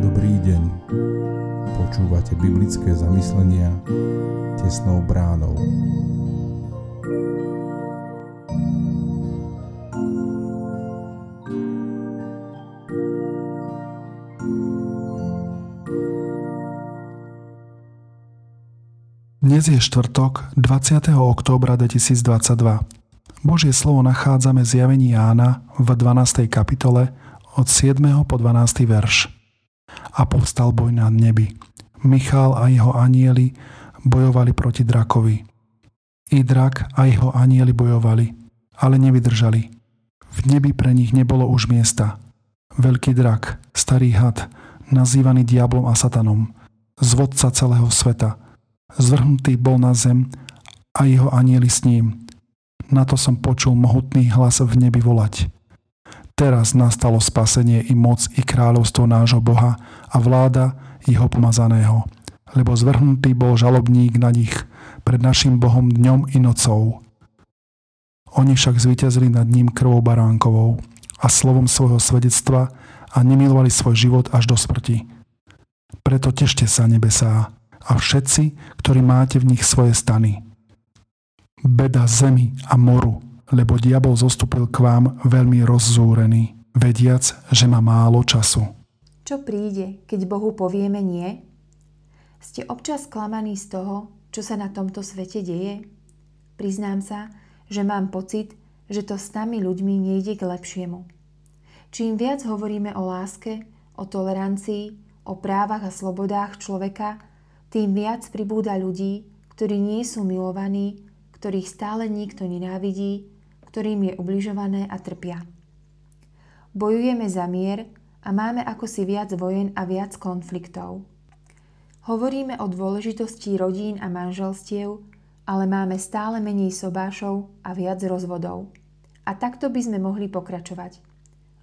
Dobrý deň. Počúvate biblické zamyslenia tesnou bránou. Dnes je štvrtok 20. októbra 2022. Božie slovo nachádzame z javení Jána v 12. kapitole od 7. po 12. verš. A povstal boj na nebi. Michal a jeho anieli bojovali proti drakovi. I drak a jeho anieli bojovali, ale nevydržali. V nebi pre nich nebolo už miesta. Veľký drak, starý had, nazývaný diablom a satanom, zvodca celého sveta – Zvrhnutý bol na zem a jeho anieli s ním. Na to som počul mohutný hlas v nebi volať. Teraz nastalo spasenie i moc i kráľovstvo nášho Boha a vláda jeho pomazaného, lebo zvrhnutý bol žalobník na nich pred našim Bohom dňom i nocou. Oni však zvíťazili nad ním krvou baránkovou a slovom svojho svedectva a nemilovali svoj život až do smrti. Preto tešte sa nebesá, a všetci, ktorí máte v nich svoje stany. Beda zemi a moru, lebo diabol zostúpil k vám veľmi rozzúrený, vediac, že má málo času. Čo príde, keď Bohu povieme nie? Ste občas sklamaní z toho, čo sa na tomto svete deje? Priznám sa, že mám pocit, že to s nami ľuďmi nejde k lepšiemu. Čím viac hovoríme o láske, o tolerancii, o právach a slobodách človeka, tým viac pribúda ľudí, ktorí nie sú milovaní, ktorých stále nikto nenávidí, ktorým je ubližované a trpia. Bojujeme za mier a máme ako si viac vojen a viac konfliktov. Hovoríme o dôležitosti rodín a manželstiev, ale máme stále menej sobášov a viac rozvodov. A takto by sme mohli pokračovať.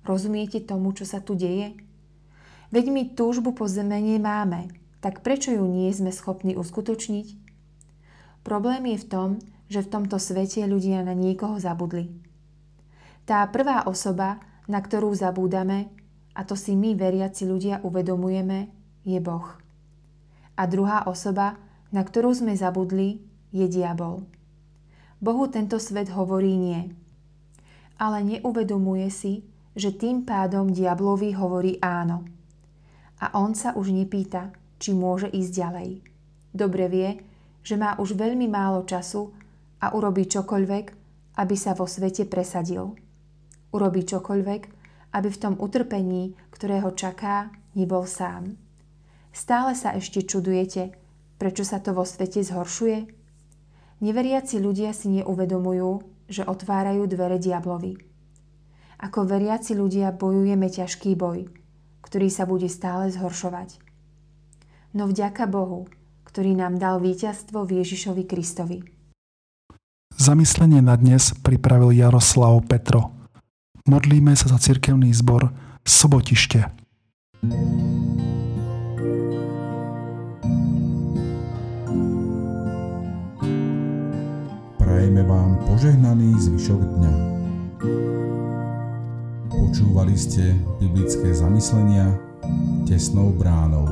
Rozumiete tomu, čo sa tu deje? Veď my túžbu po zemene máme, tak prečo ju nie sme schopní uskutočniť? Problém je v tom, že v tomto svete ľudia na niekoho zabudli. Tá prvá osoba, na ktorú zabúdame, a to si my veriaci ľudia uvedomujeme, je Boh. A druhá osoba, na ktorú sme zabudli, je diabol. Bohu tento svet hovorí nie. Ale neuvedomuje si, že tým pádom diablovi hovorí áno. A on sa už nepýta, či môže ísť ďalej. Dobre vie, že má už veľmi málo času a urobí čokoľvek, aby sa vo svete presadil. Urobí čokoľvek, aby v tom utrpení, ktoré ho čaká, nebol sám. Stále sa ešte čudujete, prečo sa to vo svete zhoršuje? Neveriaci ľudia si neuvedomujú, že otvárajú dvere diablovi. Ako veriaci ľudia bojujeme ťažký boj, ktorý sa bude stále zhoršovať no vďaka Bohu, ktorý nám dal víťazstvo v Ježišovi Kristovi. Zamyslenie na dnes pripravil Jaroslav Petro. Modlíme sa za cirkevný zbor Sobotište. Prajeme vám požehnaný zvyšok dňa. Počúvali ste biblické zamyslenia tesnou bránou.